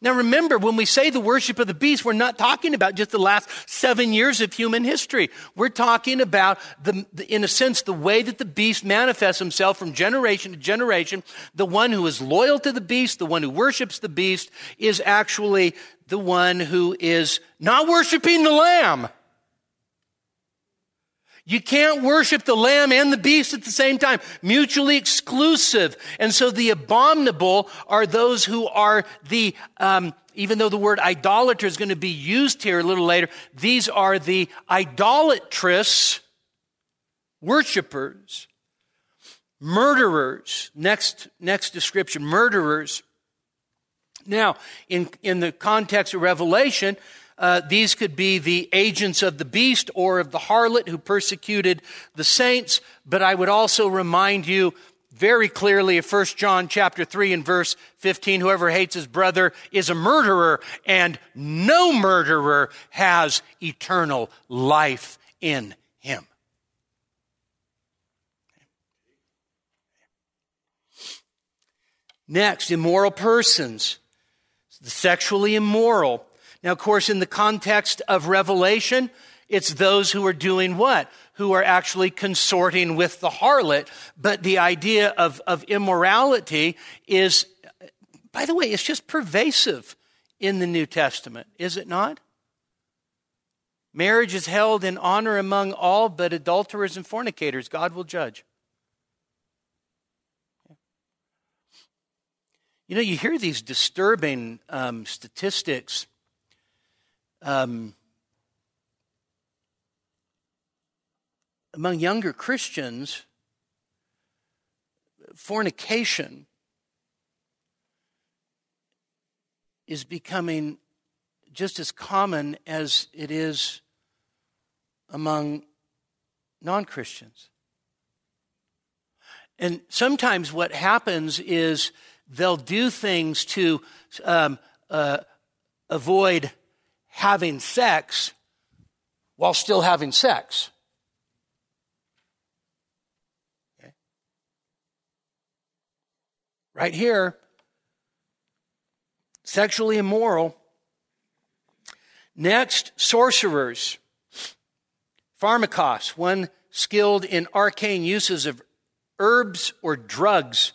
Now remember, when we say the worship of the beast, we're not talking about just the last seven years of human history. We're talking about, the, in a sense, the way that the beast manifests himself from generation to generation. The one who is loyal to the beast, the one who worships the beast, is actually the one who is not worshiping the lamb. You can't worship the lamb and the beast at the same time, mutually exclusive. And so the abominable are those who are the, um, even though the word idolater is going to be used here a little later, these are the idolatrous worshipers, murderers. Next, next description, murderers. Now, in, in the context of Revelation, uh, these could be the agents of the beast or of the harlot who persecuted the saints. But I would also remind you very clearly of 1 John chapter 3 and verse 15, whoever hates his brother is a murderer, and no murderer has eternal life in him. Next, immoral persons, the sexually immoral. Now, of course, in the context of Revelation, it's those who are doing what? Who are actually consorting with the harlot. But the idea of, of immorality is, by the way, it's just pervasive in the New Testament, is it not? Marriage is held in honor among all, but adulterers and fornicators, God will judge. You know, you hear these disturbing um, statistics. Um, among younger Christians, fornication is becoming just as common as it is among non Christians. And sometimes what happens is they'll do things to um, uh, avoid having sex while still having sex. Okay. Right here, sexually immoral. Next, sorcerers. Pharmakos, one skilled in arcane uses of herbs or drugs,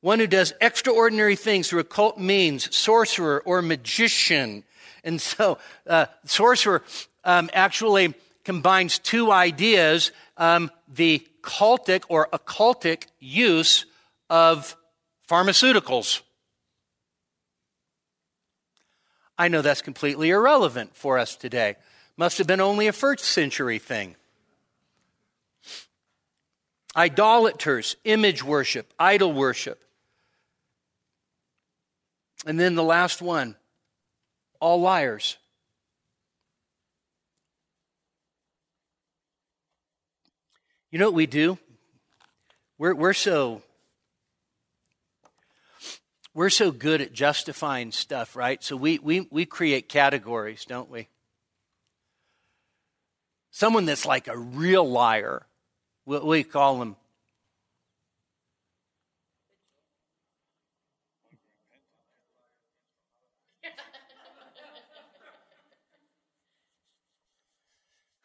one who does extraordinary things through occult means, sorcerer or magician. And so, uh, sorcerer um, actually combines two ideas um, the cultic or occultic use of pharmaceuticals. I know that's completely irrelevant for us today. Must have been only a first century thing. Idolaters, image worship, idol worship. And then the last one all liars. You know what we do? We're, we're so we're so good at justifying stuff, right? So we, we, we create categories, don't we? Someone that's like a real liar, what we call them.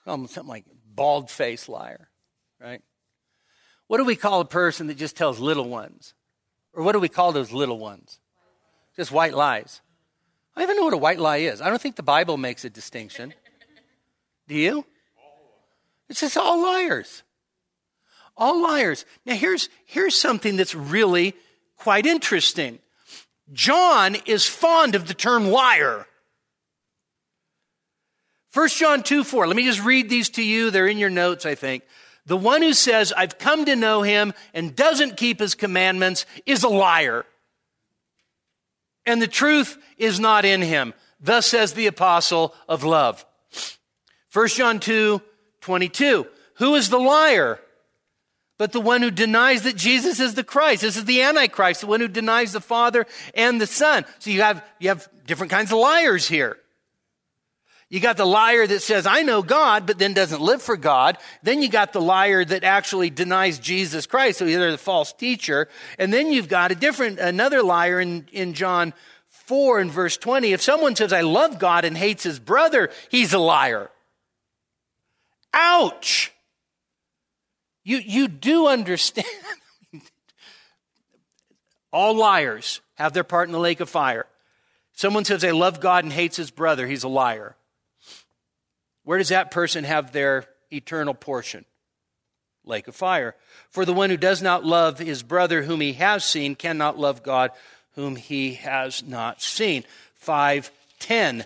Call something like bald faced liar, right? What do we call a person that just tells little ones? Or what do we call those little ones? Just white lies. I don't even know what a white lie is. I don't think the Bible makes a distinction. Do you? It's just all liars. All liars. Now here's here's something that's really quite interesting. John is fond of the term liar. 1 John 2 4. Let me just read these to you. They're in your notes, I think. The one who says, I've come to know him and doesn't keep his commandments is a liar. And the truth is not in him. Thus says the apostle of love. 1 John 2 22. Who is the liar? But the one who denies that Jesus is the Christ. This is the Antichrist, the one who denies the Father and the Son. So you have, you have different kinds of liars here. You got the liar that says, I know God, but then doesn't live for God. Then you got the liar that actually denies Jesus Christ. So they're the false teacher. And then you've got a different, another liar in, in John 4 and verse 20. If someone says, I love God and hates his brother, he's a liar. Ouch! You, you do understand. All liars have their part in the lake of fire. Someone says, I love God and hates his brother, he's a liar. Where does that person have their eternal portion? Lake of fire. For the one who does not love his brother whom he has seen cannot love God whom he has not seen. 510.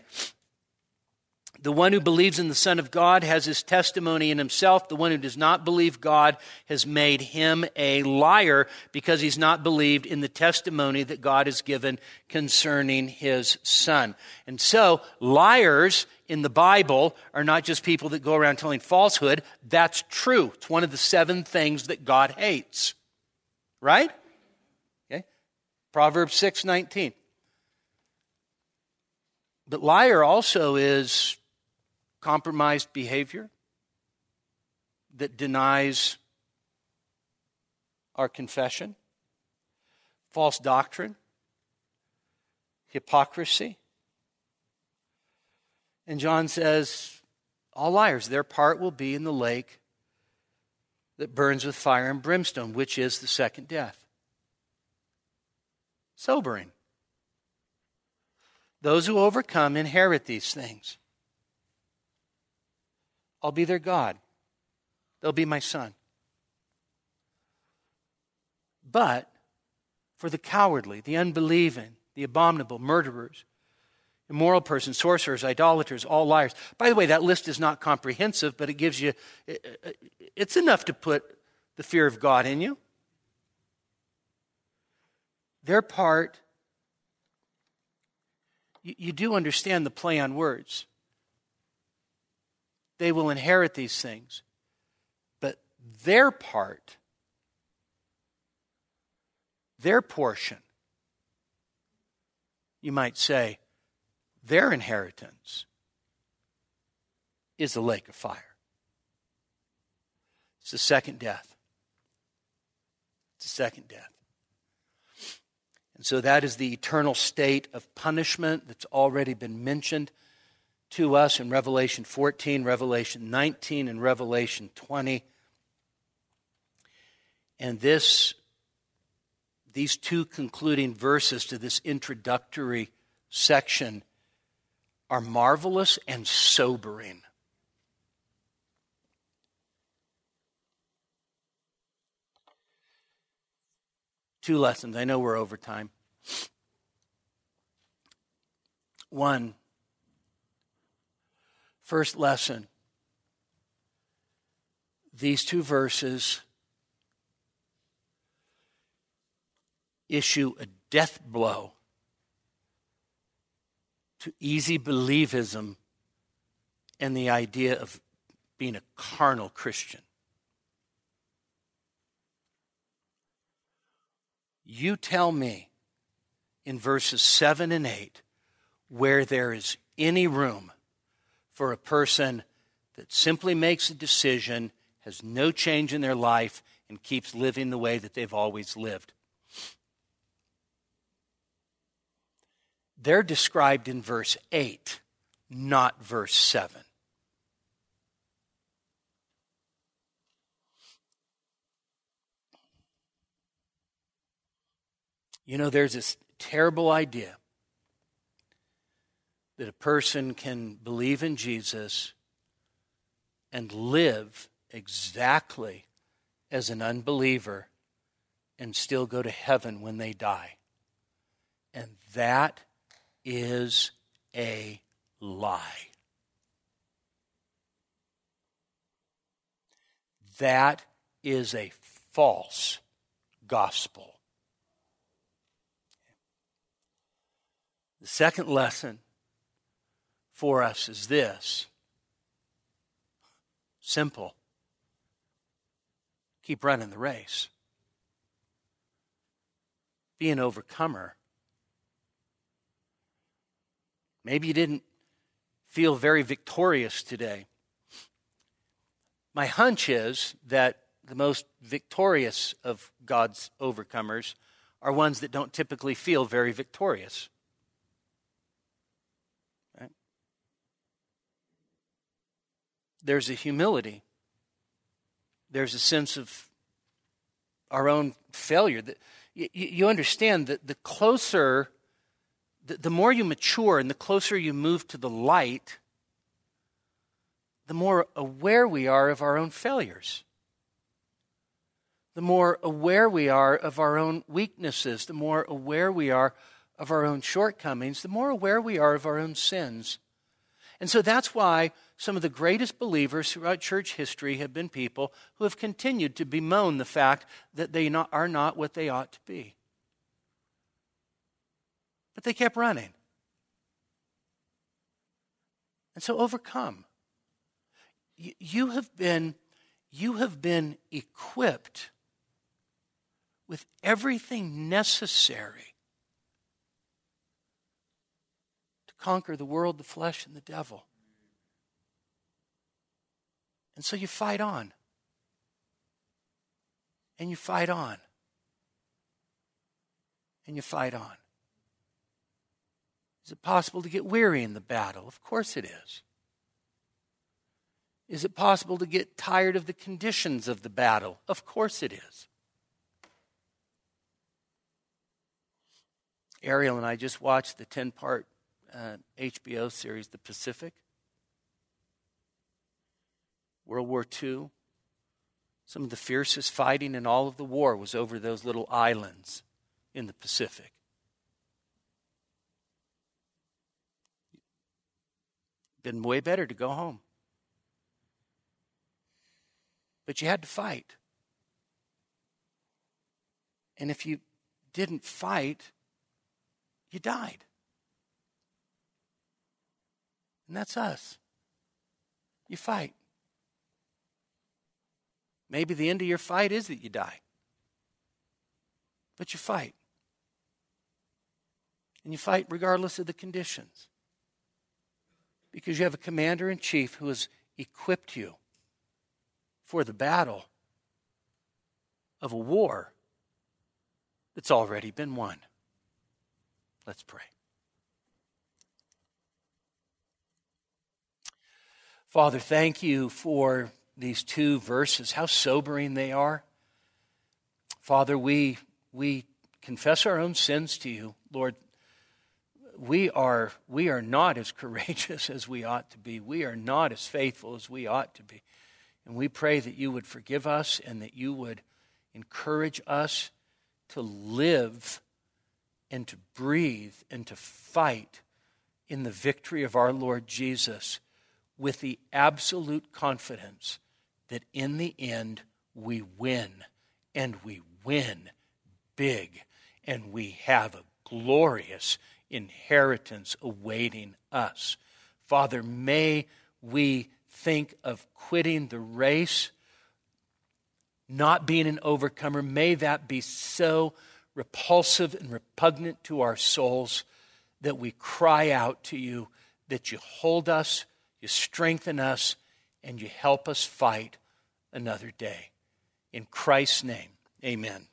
The one who believes in the Son of God has his testimony in himself. The one who does not believe God has made him a liar because he's not believed in the testimony that God has given concerning his Son. And so, liars in the Bible are not just people that go around telling falsehood. That's true. It's one of the seven things that God hates. Right? Okay. Proverbs 6 19. But liar also is compromised behavior that denies our confession, false doctrine, hypocrisy. And John says, all liars, their part will be in the lake that burns with fire and brimstone, which is the second death. Sobering. Those who overcome inherit these things. I'll be their God. They'll be my son. But for the cowardly, the unbelieving, the abominable, murderers, immoral persons, sorcerers, idolaters, all liars. By the way, that list is not comprehensive, but it gives you, it's enough to put the fear of God in you. Their part, you, do understand the play on words. They will inherit these things. But their part, their portion, you might say, their inheritance is the lake of fire. It's the second death. It's the second death. And so that is the eternal state of punishment that's already been mentioned to us in Revelation 14, Revelation 19, and Revelation 20. And this, these two concluding verses to this introductory section are marvelous and sobering. Two lessons. I know we're over time. One, first lesson these two verses issue a death blow to easy believism and the idea of being a carnal Christian. You tell me in verses 7 and 8 where there is any room for a person that simply makes a decision, has no change in their life, and keeps living the way that they've always lived. They're described in verse 8, not verse 7. You know, there's this terrible idea that a person can believe in Jesus and live exactly as an unbeliever and still go to heaven when they die. And that is a lie. That is a false gospel. The second lesson for us is this simple keep running the race, be an overcomer. Maybe you didn't feel very victorious today. My hunch is that the most victorious of God's overcomers are ones that don't typically feel very victorious. There's a humility, there's a sense of our own failure. You understand that the closer the, more you mature and the closer you move to the light, the more aware we are of our own failures. The more aware we are of our own weaknesses, the more aware we are of our own shortcomings, the more aware we are of our own sins. And so that's why some of the greatest believers throughout church history have been people who have continued to bemoan the fact that they not, are not what they ought to be. But they kept running. And so overcome. You have been, you have been equipped with everything necessary to conquer the world, the flesh, and the devil. And so you fight on. And you fight on. And you fight on. Is it possible to get weary in the battle? Of course it is. Is it possible to get tired of the conditions of the battle? Of course it is. Ariel and I just watched the 10 part uh, HBO series, The Pacific. World War II. Some of the fiercest fighting in all of the war was over those little islands in the Pacific. Been way better to go home. But you had to fight. And if you didn't fight, you died. And that's us. You fight. Maybe the end of your fight is that you die. But you fight. And you fight regardless of the conditions. Because you have a commander in chief who has equipped you for the battle of a war that's already been won. Let's pray. Father, thank you for these two verses, how sobering they are. Father, we, we confess our own sins to you. Lord, we are, we are not as courageous as we ought to be. We are not as faithful as we ought to be. And we pray that you would forgive us and that you would encourage us to live and to breathe and to fight in the victory of our Lord Jesus with the absolute confidence that in the end we win and we win big and we have a glorious inheritance awaiting us. Father, may we think of quitting the race, not being an overcomer. May that be so repulsive and repugnant to our souls that we cry out to you, that you hold us, you strengthen us, and you help us fight another day. In Christ's name, amen.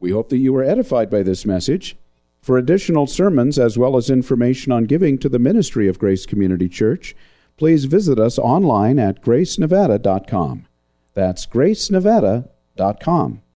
We hope that you were edified by this message. For additional sermons as well as information on giving to the ministry of Grace Community Church, please visit us online at gracenevada.com. That's gracenevada.com.